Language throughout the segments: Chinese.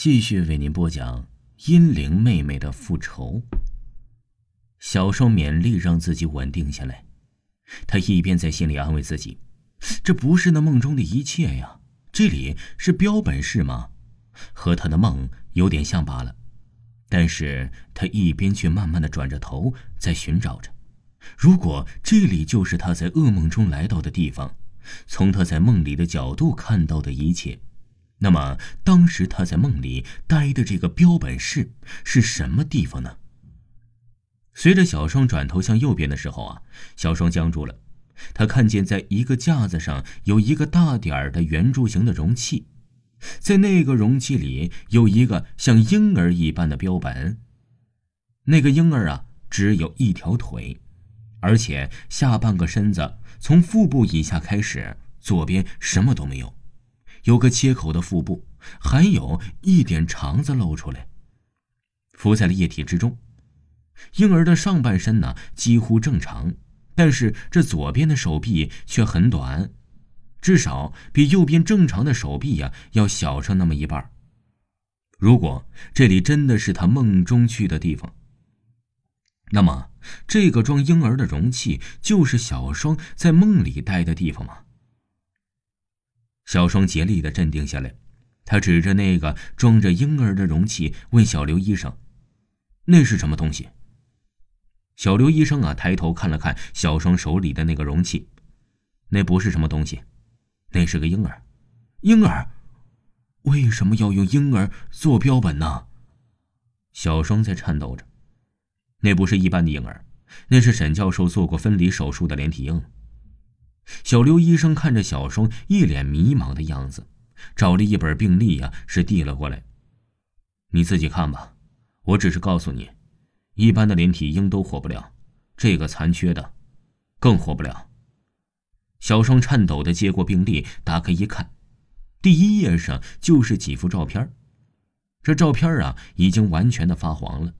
继续为您播讲阴灵妹妹的复仇。小双勉力让自己稳定下来，他一边在心里安慰自己：“这不是那梦中的一切呀，这里是标本室吗？和他的梦有点像罢了。”但是他一边却慢慢的转着头，在寻找着：如果这里就是他在噩梦中来到的地方，从他在梦里的角度看到的一切。那么，当时他在梦里待的这个标本室是什么地方呢？随着小双转头向右边的时候啊，小双僵住了。他看见在一个架子上有一个大点儿的圆柱形的容器，在那个容器里有一个像婴儿一般的标本。那个婴儿啊，只有一条腿，而且下半个身子从腹部以下开始，左边什么都没有。有个切口的腹部，还有一点肠子露出来，浮在了液体之中。婴儿的上半身呢几乎正常，但是这左边的手臂却很短，至少比右边正常的手臂呀要小上那么一半。如果这里真的是他梦中去的地方，那么这个装婴儿的容器就是小双在梦里待的地方吗？小双竭力的镇定下来，他指着那个装着婴儿的容器问小刘医生：“那是什么东西？”小刘医生啊，抬头看了看小双手里的那个容器，那不是什么东西，那是个婴儿。婴儿，为什么要用婴儿做标本呢？小双在颤抖着。那不是一般的婴儿，那是沈教授做过分离手术的连体婴。小刘医生看着小双一脸迷茫的样子，找了一本病历呀，是递了过来。你自己看吧，我只是告诉你，一般的连体婴都活不了，这个残缺的，更活不了。小双颤抖的接过病历，打开一看，第一页上就是几幅照片。这照片啊，已经完全的发黄了。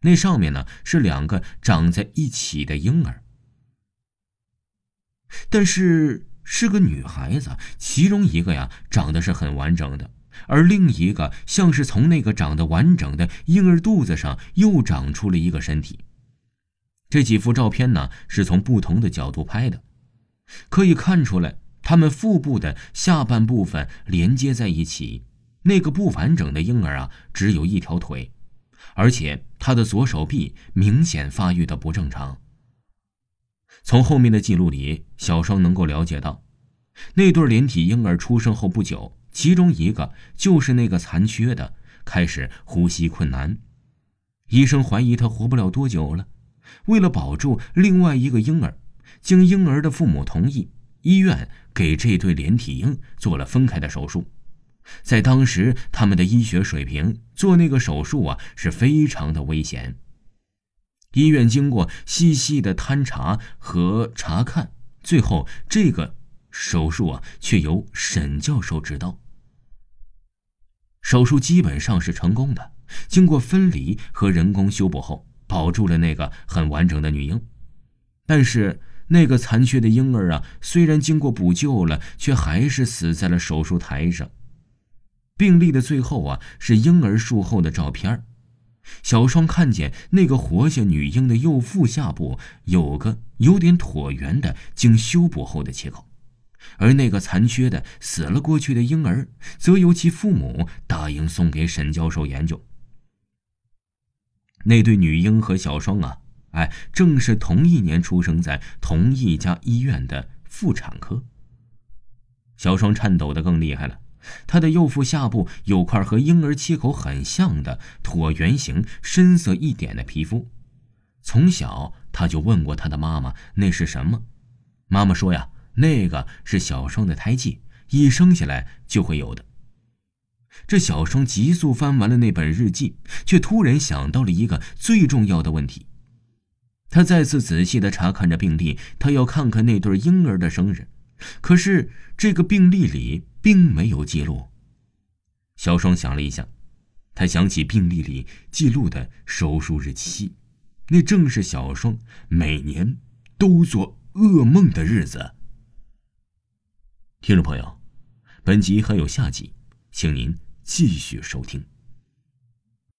那上面呢，是两个长在一起的婴儿。但是是个女孩子，其中一个呀长得是很完整的，而另一个像是从那个长得完整的婴儿肚子上又长出了一个身体。这几幅照片呢是从不同的角度拍的，可以看出来，他们腹部的下半部分连接在一起，那个不完整的婴儿啊只有一条腿，而且他的左手臂明显发育的不正常。从后面的记录里，小双能够了解到，那对连体婴儿出生后不久，其中一个就是那个残缺的，开始呼吸困难，医生怀疑他活不了多久了。为了保住另外一个婴儿，经婴儿的父母同意，医院给这对连体婴做了分开的手术。在当时，他们的医学水平做那个手术啊，是非常的危险。医院经过细细的勘查和查看，最后这个手术啊，却由沈教授指导。手术基本上是成功的，经过分离和人工修补后，保住了那个很完整的女婴。但是那个残缺的婴儿啊，虽然经过补救了，却还是死在了手术台上。病历的最后啊，是婴儿术后的照片小双看见那个活下女婴的右腹下部有个有点椭圆的经修补后的切口，而那个残缺的死了过去的婴儿，则由其父母答应送给沈教授研究。那对女婴和小双啊，哎，正是同一年出生在同一家医院的妇产科。小双颤抖的更厉害了。他的右腹下部有块和婴儿切口很像的椭圆形、深色一点的皮肤。从小他就问过他的妈妈那是什么，妈妈说呀，那个是小双的胎记，一生下来就会有的。这小双急速翻完了那本日记，却突然想到了一个最重要的问题。他再次仔细的查看着病历，他要看看那对婴儿的生日。可是这个病历里并没有记录。小双想了一下，他想起病历里记录的手术日期，那正是小双每年都做噩梦的日子。听众朋友，本集还有下集，请您继续收听。